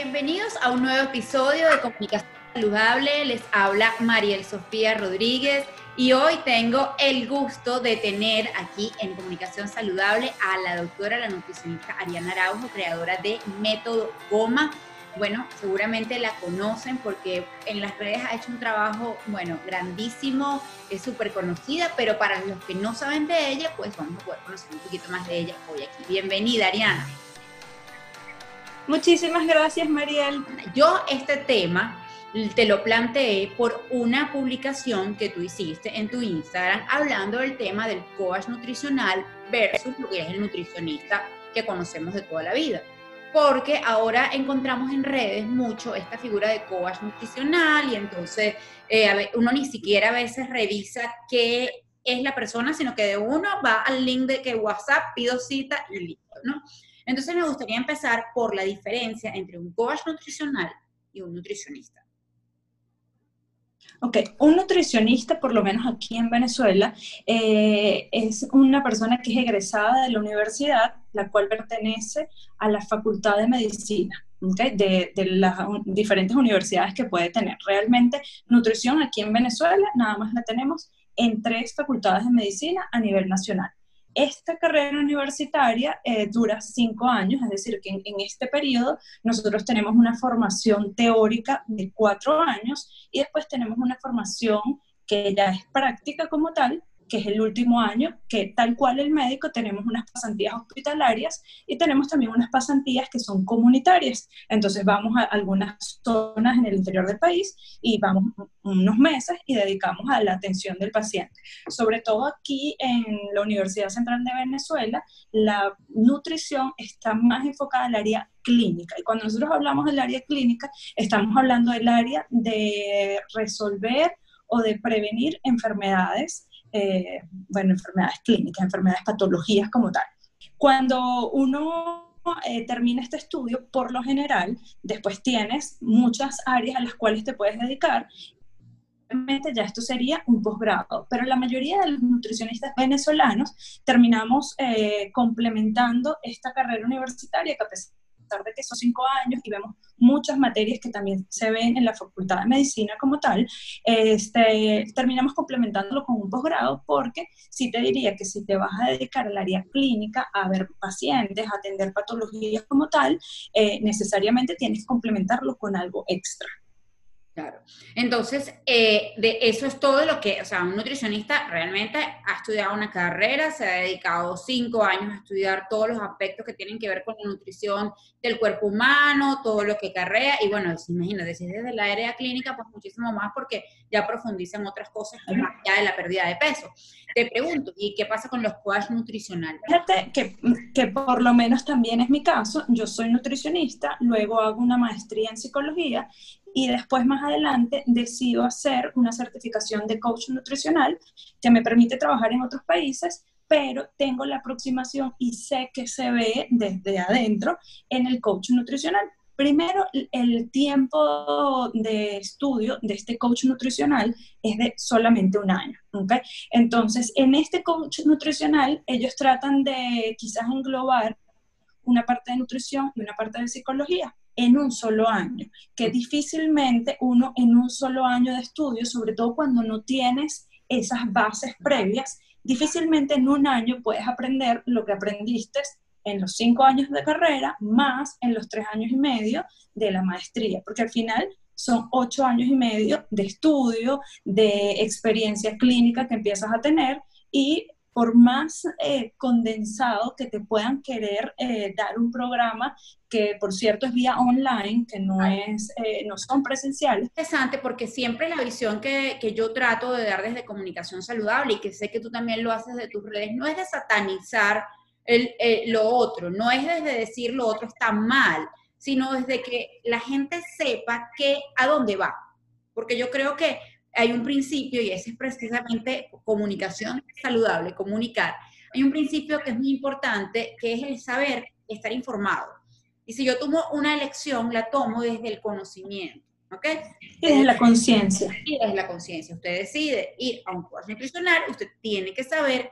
Bienvenidos a un nuevo episodio de Comunicación Saludable. Les habla Mariel Sofía Rodríguez y hoy tengo el gusto de tener aquí en Comunicación Saludable a la doctora, la nutricionista Ariana Araujo, creadora de Método Goma. Bueno, seguramente la conocen porque en las redes ha hecho un trabajo, bueno, grandísimo, es súper conocida, pero para los que no saben de ella, pues vamos a poder conocer un poquito más de ella hoy aquí. Bienvenida, Ariana. Muchísimas gracias, Mariel. Yo este tema te lo planteé por una publicación que tú hiciste en tu Instagram hablando del tema del coach nutricional versus lo que es el nutricionista que conocemos de toda la vida. Porque ahora encontramos en redes mucho esta figura de coach nutricional y entonces eh, uno ni siquiera a veces revisa qué es la persona, sino que de uno va al link de que WhatsApp, pido cita y listo, ¿no? Entonces me gustaría empezar por la diferencia entre un coach nutricional y un nutricionista. Ok, un nutricionista, por lo menos aquí en Venezuela, eh, es una persona que es egresada de la universidad, la cual pertenece a la Facultad de Medicina. de, de, las diferentes universidades que puede tener. Realmente, nutrición aquí en Venezuela, nada más la tenemos en tres facultades de medicina a nivel nacional. Esta carrera universitaria eh, dura cinco años, es decir, que en, en, este periodo nosotros tenemos una formación teórica de cuatro años y después tenemos una formación que ya es práctica como tal, que es el último año, que tal cual el médico tenemos unas pasantías hospitalarias y tenemos también unas pasantías que son comunitarias. Entonces vamos a algunas zonas en el interior del país y vamos unos meses y dedicamos a la atención del paciente. Sobre todo aquí en la Universidad Central de Venezuela, la nutrición está más enfocada al área clínica. Y cuando nosotros hablamos del área clínica, estamos hablando del área de resolver o de prevenir enfermedades eh, bueno, enfermedades clínicas, enfermedades, patologías como tal. Cuando uno eh, termina este estudio, por lo general, después tienes muchas áreas a las cuales te puedes dedicar. Realmente ya esto sería un posgrado, pero la mayoría de los nutricionistas venezolanos terminamos eh, complementando esta carrera universitaria que a pesar de que son cinco años y vemos muchas materias que también se ven en la Facultad de Medicina como tal, este, terminamos complementándolo con un posgrado porque sí te diría que si te vas a dedicar al área clínica, a ver pacientes, a atender patologías como tal, eh, necesariamente tienes que complementarlo con algo extra. Claro. Entonces, eh, de eso es todo lo que, o sea, un nutricionista realmente ha estudiado una carrera, se ha dedicado cinco años a estudiar todos los aspectos que tienen que ver con la nutrición del cuerpo humano, todo lo que carrea, y bueno, imagínate, si es desde la área clínica, pues muchísimo más porque ya profundiza en otras cosas más allá de la pérdida de peso. Te pregunto, ¿y qué pasa con los coaches nutricionales? Fíjate que, que por lo menos también es mi caso, yo soy nutricionista, luego hago una maestría en psicología y después más adelante decido hacer una certificación de coach nutricional que me permite trabajar en otros países, pero tengo la aproximación y sé que se ve desde adentro en el coach nutricional. Primero, el tiempo de estudio de este coach nutricional es de solamente un año. Entonces, en este coach nutricional, ellos tratan de quizás englobar una parte de nutrición y una parte de psicología en un solo año, que difícilmente uno en un solo año de estudio, sobre todo cuando no tienes esas bases previas, difícilmente en un año puedes aprender lo que aprendiste en los cinco años de carrera, más en los tres años y medio de la maestría, porque al final son ocho años y medio de estudio, de experiencia clínica que empiezas a tener y por más eh, condensado que te puedan querer eh, dar un programa que por cierto es vía online, que no, es, eh, no son presenciales. Interesante porque siempre la visión que, que, yo trato de dar desde comunicación saludable y que sé que tú también lo haces de tus redes, no es de satanizar el, lo otro, no es desde decir lo otro está mal, sino desde que la gente sepa que a dónde va. Porque yo creo que hay un principio, y ese es precisamente comunicación saludable, comunicar. Hay un principio que es muy importante, que es el saber estar informado. Y si yo tomo una elección, la tomo desde el conocimiento. ¿Ok? Desde la conciencia. Y desde la conciencia. Usted decide ir a un curso nutricional, usted tiene que saber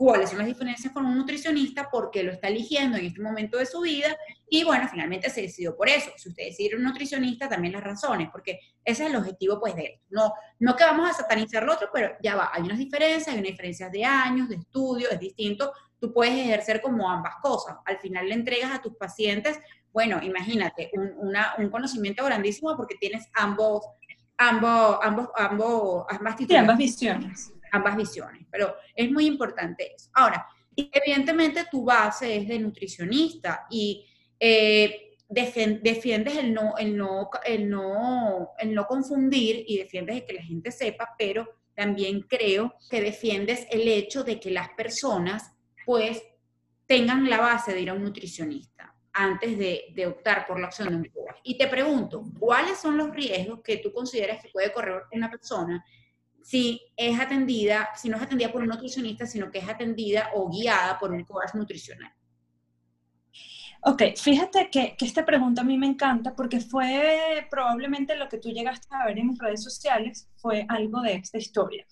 cuáles son las diferencias con un nutricionista, por qué lo está eligiendo en este momento de su vida y bueno, finalmente se decidió por eso. Si usted decide un nutricionista, también las razones, porque ese es el objetivo pues de esto. No, no que vamos a satanizar lo otro, pero ya va, hay unas diferencias, hay unas diferencias de años, de estudio, es distinto. Tú puedes ejercer como ambas cosas. Al final le entregas a tus pacientes, bueno, imagínate, un, una, un conocimiento grandísimo porque tienes ambos, ambos, ambos, ambos, ambas, ambas visiones ambas visiones, pero es muy importante eso. Ahora, evidentemente tu base es de nutricionista y eh, defiendes el no, el, no, el, no, el no confundir y defiendes que la gente sepa, pero también creo que defiendes el hecho de que las personas pues tengan la base de ir a un nutricionista antes de, optar por la opción de un coach. Y te pregunto, ¿cuáles son los riesgos que tú consideras que puede correr una persona si es atendida, si no es atendida por un nutricionista, sino que es atendida o guiada por un coach nutricional. Ok, fíjate que, esta pregunta a mí me encanta porque fue probablemente lo que tú llegaste a ver en redes sociales, fue algo de esta historia.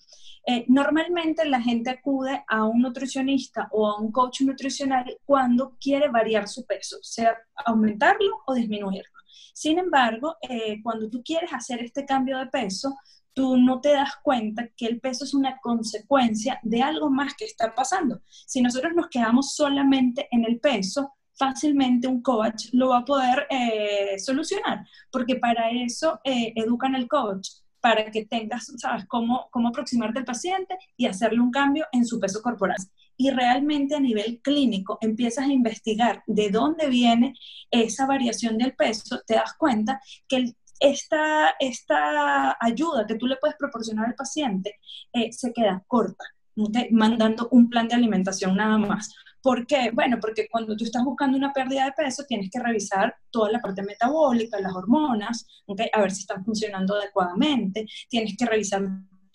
Eh, normalmente la gente acude a un nutricionista o a un coach nutricional cuando quiere variar su peso, sea aumentarlo o disminuirlo. Sin embargo, eh, cuando tú quieres hacer este cambio de peso, tú no te das cuenta que el peso es una consecuencia de algo más que está pasando. Si nosotros nos quedamos solamente en el peso, fácilmente un coach lo va a poder eh, solucionar, porque para eso eh, educan al coach, para que tengas, sabes, cómo, cómo aproximarte al paciente y hacerle un cambio en su peso corporal. Y realmente a nivel clínico empiezas a investigar de dónde viene esa variación del peso, te das cuenta que el esta, esta ayuda que tú le puedes proporcionar al paciente eh, se queda corta, mandando un plan de alimentación nada más. ¿Por qué? Bueno, porque cuando tú estás buscando una pérdida de peso, tienes que revisar toda la parte metabólica, las hormonas, a ver si están funcionando adecuadamente, tienes que revisar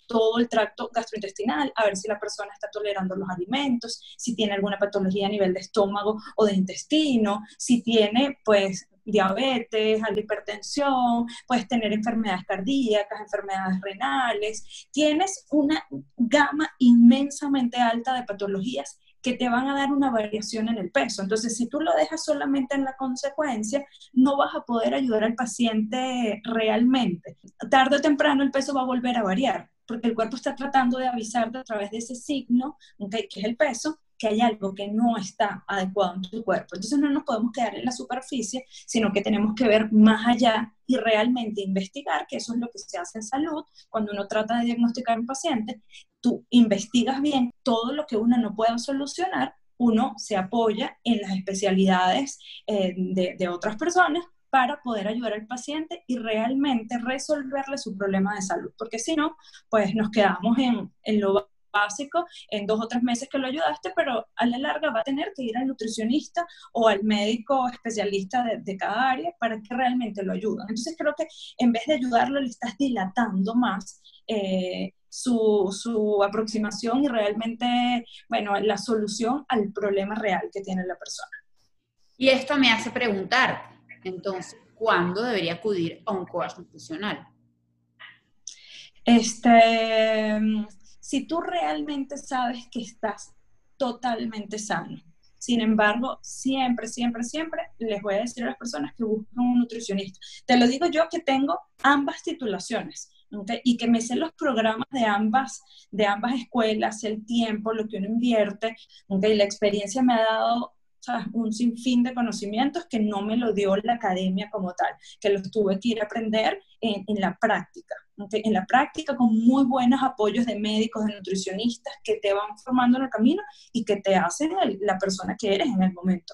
todo el tracto gastrointestinal, a ver si la persona está tolerando los alimentos, si tiene alguna patología a nivel de estómago o de intestino, si tiene pues diabetes, hipertensión, puedes tener enfermedades cardíacas, enfermedades renales, tienes una gama inmensamente alta de patologías que te van a dar una variación en el peso. Entonces, si tú lo dejas solamente en la consecuencia, no vas a poder ayudar al paciente realmente. Tarde o temprano el peso va a volver a variar, porque el cuerpo está tratando de avisarte a través de ese signo, que es el peso, que hay algo que no está adecuado en tu cuerpo. Entonces no nos podemos quedar en la superficie, sino que tenemos que ver más allá y realmente investigar, que eso es lo que se hace en salud. Cuando uno trata de diagnosticar a un paciente, tú investigas bien todo lo que uno no pueda solucionar, uno se apoya en las especialidades eh, de, otras personas para poder ayudar al paciente y realmente resolverle su problema de salud, porque si no, pues nos quedamos en, lo básico en dos o tres meses que lo ayudaste, pero a la larga va a tener que ir al nutricionista o al médico especialista de, cada área para que realmente lo ayuden. Entonces creo que en vez de ayudarlo, le estás dilatando más. Eh, su, su, aproximación y realmente, bueno, la solución al problema real que tiene la persona. Y esto me hace preguntar, entonces, ¿cuándo debería acudir a un coach nutricional? Este, si tú realmente sabes que estás totalmente sano. Sin embargo, siempre, siempre, siempre les voy a decir a las personas que buscan un nutricionista. Te lo digo yo que tengo ambas titulaciones y que me sé los programas de ambas, de ambas escuelas, el tiempo, lo que uno invierte. y La experiencia me ha dado un sinfín de conocimientos que no me lo dio la academia como tal, que los tuve que ir a aprender en, en la práctica. En la práctica, con muy buenos apoyos de médicos, de nutricionistas que te van formando en el camino y que te hacen la persona que eres en el momento.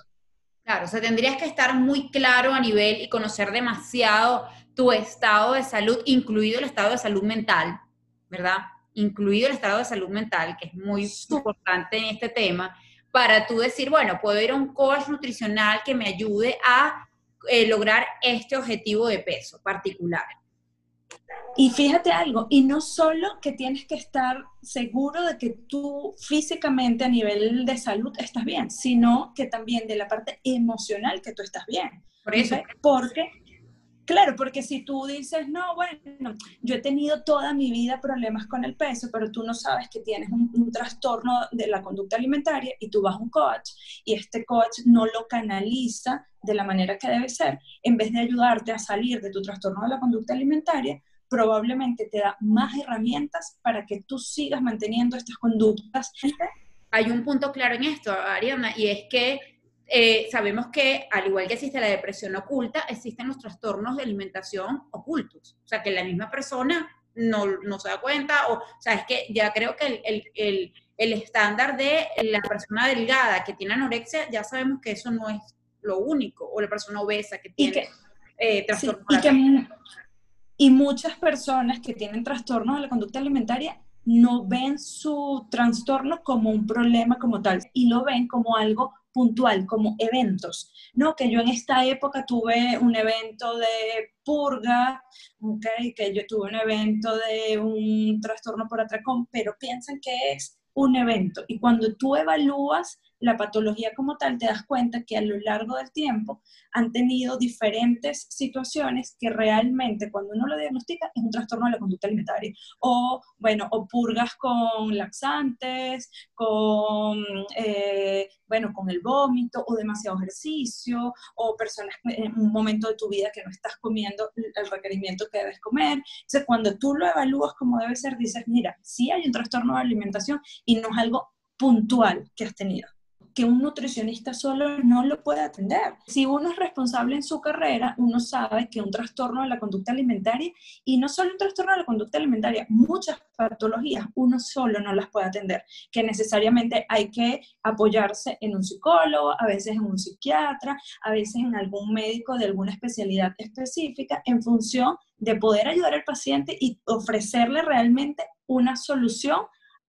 Claro, o sea, tendrías que estar muy claro a nivel y conocer demasiado tu estado de salud, incluido el estado de salud mental, ¿verdad? Incluido el estado de salud mental, que es muy importante en este tema para tú decir, bueno, puedo ir a un coach nutricional que me ayude a eh, lograr este objetivo de peso particular. Y fíjate algo, y no solo que tienes que estar seguro de que tú físicamente a nivel de salud estás bien, sino que también de la parte emocional que tú estás bien. Por eso. Porque Claro, porque si tú dices, no, bueno, yo he tenido toda mi vida problemas con el peso, pero tú no sabes que tienes un, trastorno de la conducta alimentaria y tú vas a un coach y este coach no lo canaliza de la manera que debe ser, en vez de ayudarte a salir de tu trastorno de la conducta alimentaria, probablemente te da más herramientas para que tú sigas manteniendo estas conductas. Hay un punto claro en esto, Ariana, y es que eh, sabemos que, al igual que existe la depresión oculta, existen los trastornos de alimentación ocultos. O sea, que la misma persona no, no se da cuenta, o, o, sea, es que ya creo que el, el, el, el, estándar de la persona delgada que tiene anorexia, ya sabemos que eso no es lo único, o la persona obesa que tiene que, eh, trastornos. Sí, y, que, y muchas personas que tienen trastornos de la conducta alimentaria no ven su trastorno como un problema como tal, y lo ven como algo puntual, como eventos, ¿no? Que yo en esta época tuve un evento de purga, ¿okay? que yo tuve un evento de un trastorno por atracón, pero piensan que es un evento. Y cuando tú evalúas la patología como tal, te das cuenta que a lo largo del tiempo han tenido diferentes situaciones que realmente cuando uno lo diagnostica es un trastorno de la conducta alimentaria. O, bueno, o purgas con laxantes, con, eh, bueno, con el vómito, o demasiado ejercicio, o personas en un momento de tu vida que no estás comiendo el requerimiento que debes comer. Entonces, cuando tú lo evalúas como debe ser, dices, mira, sí hay un trastorno de alimentación y no es algo puntual que has tenido que un nutricionista solo no lo puede atender. Si uno es responsable en su carrera, uno sabe que un trastorno de la conducta alimentaria, y no solo un trastorno de la conducta alimentaria, muchas patologías uno solo no las puede atender, que necesariamente hay que apoyarse en un psicólogo, a veces en un psiquiatra, a veces en algún médico de alguna especialidad específica, en función de poder ayudar al paciente y ofrecerle realmente una solución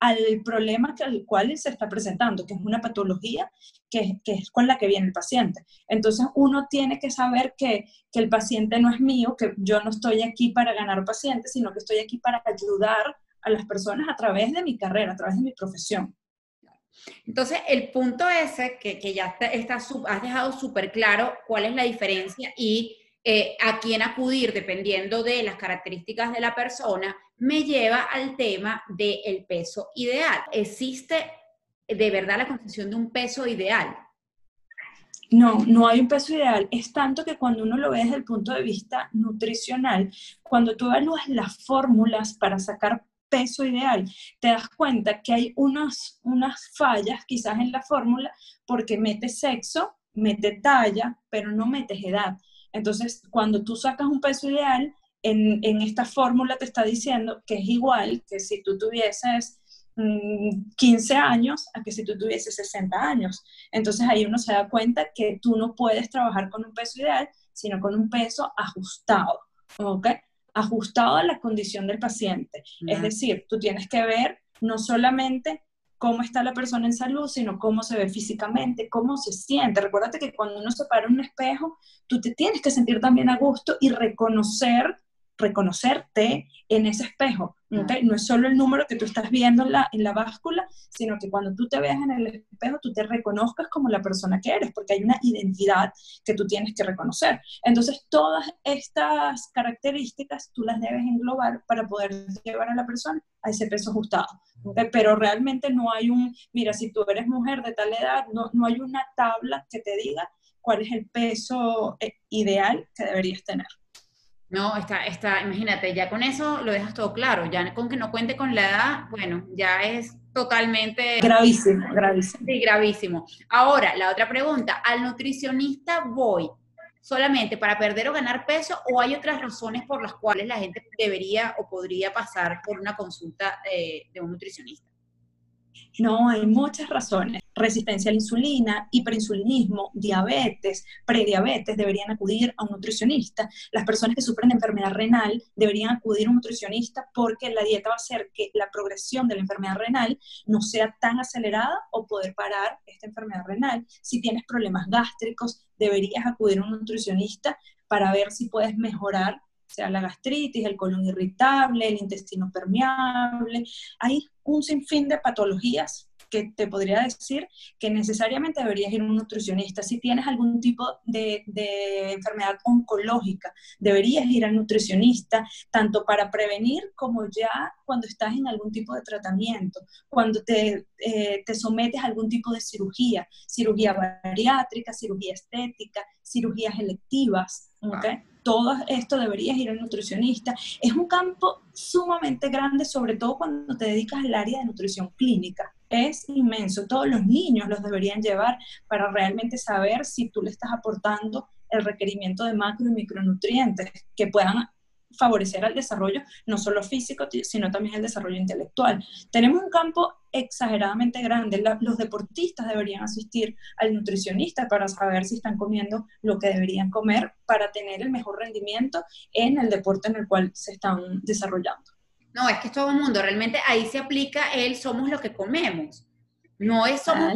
al problema que, al cual se está presentando, que es una patología que, es con la que viene el paciente. Entonces uno tiene que saber que, que, el paciente no es mío, que yo no estoy aquí para ganar pacientes, sino que estoy aquí para ayudar a las personas a través de mi carrera, a través de mi profesión. Entonces, el punto ese, que, que ya está, está, has dejado súper claro cuál es la diferencia y eh, a quién acudir dependiendo de las características de la persona, me lleva al tema del peso ideal. ¿Existe de verdad la concepción de un peso ideal? No, no hay un peso ideal. Es tanto que cuando uno lo ve desde el punto de vista nutricional, cuando tú evalúas las fórmulas para sacar peso ideal, te das cuenta que hay unas, unas fallas quizás en la fórmula porque metes sexo, mete talla, pero no metes edad. Entonces, cuando tú sacas un peso ideal, en, esta fórmula te está diciendo que es igual que si tú tuvieses 15 mm, años a que si tú tuvieses 60 años. Entonces ahí uno se da cuenta que tú no puedes trabajar con un peso ideal, sino con un peso ajustado, ¿ok? Ajustado a la condición del paciente. Es decir, tú tienes que ver no solamente cómo está la persona en salud, sino cómo se ve físicamente, cómo se siente. Recuérdate que cuando uno se para en un espejo, tú te tienes que sentir también a gusto y reconocer reconocerte en ese espejo. No es solo el número que tú estás viendo en la, en la báscula, sino que cuando tú te veas en el espejo, tú te reconozcas como la persona que eres, porque hay una identidad que tú tienes que reconocer. Entonces, todas estas características tú las debes englobar para poder llevar a la persona a ese peso ajustado. Pero realmente no hay un, mira, si tú eres mujer de tal edad, no, no hay una tabla que te diga cuál es el peso eh, ideal que deberías tener. No, está, está, imagínate, ya con eso lo dejas todo claro, ya con que no cuente con la edad, bueno, ya es totalmente... Gravísimo, gravísimo. Sí, gravísimo. Ahora, la otra pregunta, ¿al nutricionista voy solamente para perder o ganar peso o hay otras razones por las cuales la gente debería o podría pasar por una consulta eh, de un nutricionista? No, hay muchas razones. Resistencia a la insulina, hiperinsulinismo, diabetes, prediabetes, deberían acudir a un nutricionista. Las personas que sufren de enfermedad renal deberían acudir a un nutricionista porque la dieta va a hacer que la progresión de la enfermedad renal no sea tan acelerada o poder parar esta enfermedad renal. Si tienes problemas gástricos, deberías acudir a un nutricionista para ver si puedes mejorar sea la gastritis, el colon irritable, el intestino permeable. Hay un sinfín de patologías que te podría decir que necesariamente deberías ir a un nutricionista. Si tienes algún tipo de, de enfermedad oncológica, deberías ir al nutricionista, tanto para prevenir como ya cuando estás en algún tipo de tratamiento, cuando te, eh, te sometes a algún tipo de cirugía, cirugía bariátrica, cirugía estética, cirugías electivas. ¿okay? todo esto deberías ir al nutricionista. Es un campo sumamente grande, sobre todo cuando te dedicas al área de nutrición clínica. Es inmenso. Todos los niños los deberían llevar para realmente saber si tú le estás aportando el requerimiento de macro y micronutrientes que puedan favorecer al desarrollo no solo físico, sino también el desarrollo intelectual. Tenemos un campo exageradamente grande. los deportistas deberían asistir al nutricionista para saber si están comiendo lo que deberían comer para tener el mejor rendimiento en el deporte en el cual se están desarrollando. No, es que es todo el mundo, realmente ahí se aplica el somos lo que comemos. No es somos,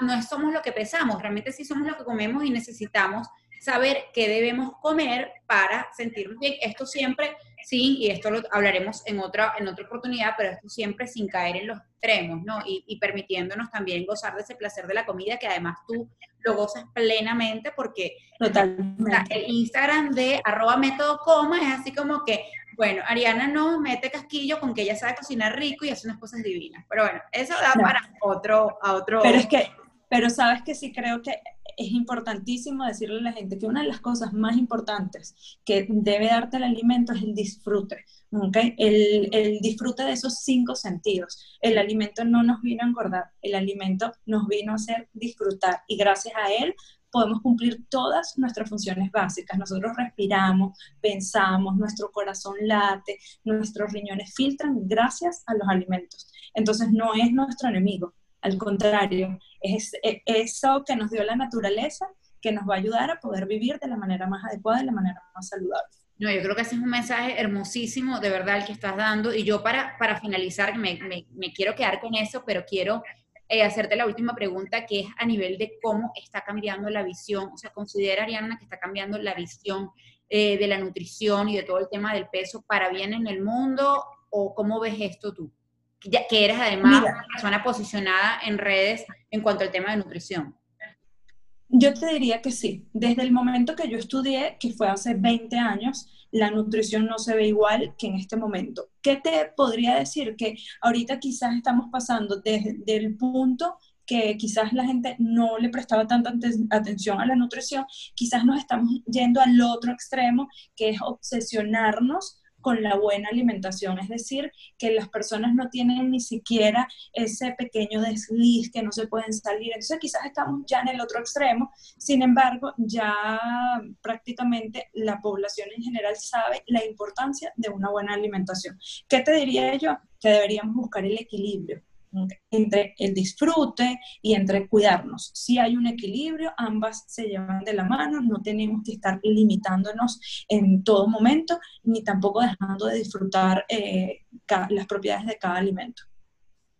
no es somos lo que pesamos, realmente sí somos lo que comemos y necesitamos saber qué debemos comer para sentirnos bien. Esto siempre, sí, y esto lo hablaremos en otra, en otra oportunidad, pero esto siempre sin caer en los extremos, ¿no? Y, permitiéndonos también gozar de ese placer de la comida, que además tú lo gozas plenamente porque Totalmente. el Instagram de arroba método coma es así como que, bueno, Ariana no mete casquillo con que ella sabe cocinar rico y hace unas cosas divinas. Pero bueno, eso da para otro, a otro... Pero es que, pero sabes que sí creo que es importantísimo decirle a la gente que una de las cosas más importantes que debe darte el alimento es el disfrute, ¿okay? el, el, disfrute de esos cinco sentidos. El alimento no nos vino a engordar, el alimento nos vino a hacer disfrutar y gracias a él podemos cumplir todas nuestras funciones básicas. Nosotros respiramos, pensamos, nuestro corazón late, nuestros riñones filtran gracias a los alimentos. Entonces no es nuestro enemigo, al contrario, es eso que nos dio la naturaleza que nos va a ayudar a poder vivir de la manera más adecuada, de la manera más saludable. No, yo creo que ese es un mensaje hermosísimo, de verdad, el que estás dando. Y yo para, para finalizar, me, me, quiero quedar con eso, pero quiero eh, hacerte la última pregunta, que es a nivel de cómo está cambiando la visión. O sea, ¿considera, Ariana, que está cambiando la visión eh, de la nutrición y de todo el tema del peso para bien en el mundo? ¿O cómo ves esto tú? que eres además una persona posicionada en redes en cuanto al tema de nutrición. Yo te diría que sí. Desde el momento que yo estudié, que fue hace 20 años, la nutrición no se ve igual que en este momento. ¿Qué te podría decir? Que ahorita quizás estamos pasando desde el punto que quizás la gente no le prestaba tanta atención a la nutrición, quizás nos estamos yendo al otro extremo, que es obsesionarnos con la buena alimentación, es decir, que las personas no tienen ni siquiera ese pequeño desliz que no se pueden salir. Entonces quizás estamos ya en el otro extremo, sin embargo, ya prácticamente la población en general sabe la importancia de una buena alimentación. ¿Qué te diría yo? Que deberíamos buscar el equilibrio entre el disfrute y entre cuidarnos. Si hay un equilibrio, ambas se llevan de la mano, no tenemos que estar limitándonos en todo momento, ni tampoco dejando de disfrutar eh, las propiedades de cada alimento.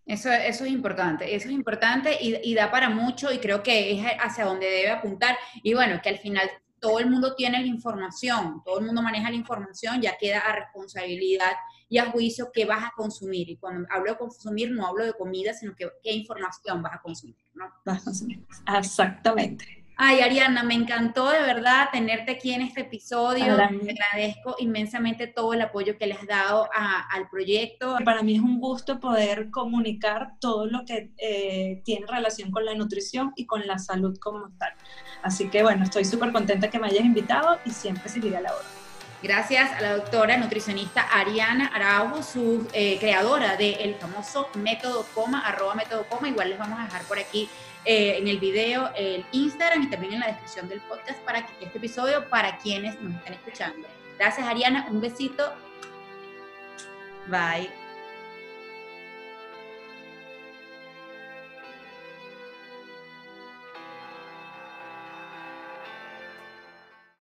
Eso, es importante, eso es importante y, y, da para mucho y creo que es hacia donde debe apuntar. Y bueno, que al final todo el mundo tiene la información, todo el mundo maneja la información, ya queda a responsabilidad y a juicio qué vas a consumir. Y cuando hablo de consumir, no hablo de comida, sino que qué información vas a consumir, ¿no? Vas a consumir. Exactamente. Ay, Ariana, me encantó de verdad tenerte aquí en este episodio. Te agradezco inmensamente todo el apoyo que le has dado al proyecto. Para mí es un gusto poder comunicar todo lo que eh, tiene relación con la nutrición y con la salud como tal. Así que bueno, estoy súper contenta que me hayas invitado y siempre seguiré a la hora. Gracias a la doctora nutricionista Ariana Araujo, su eh, creadora del famoso método coma, arroba método coma. Igual les vamos a dejar por aquí eh, en el video el Instagram y también en la descripción del podcast para que este episodio para quienes nos están escuchando. Gracias Ariana, un besito. Bye.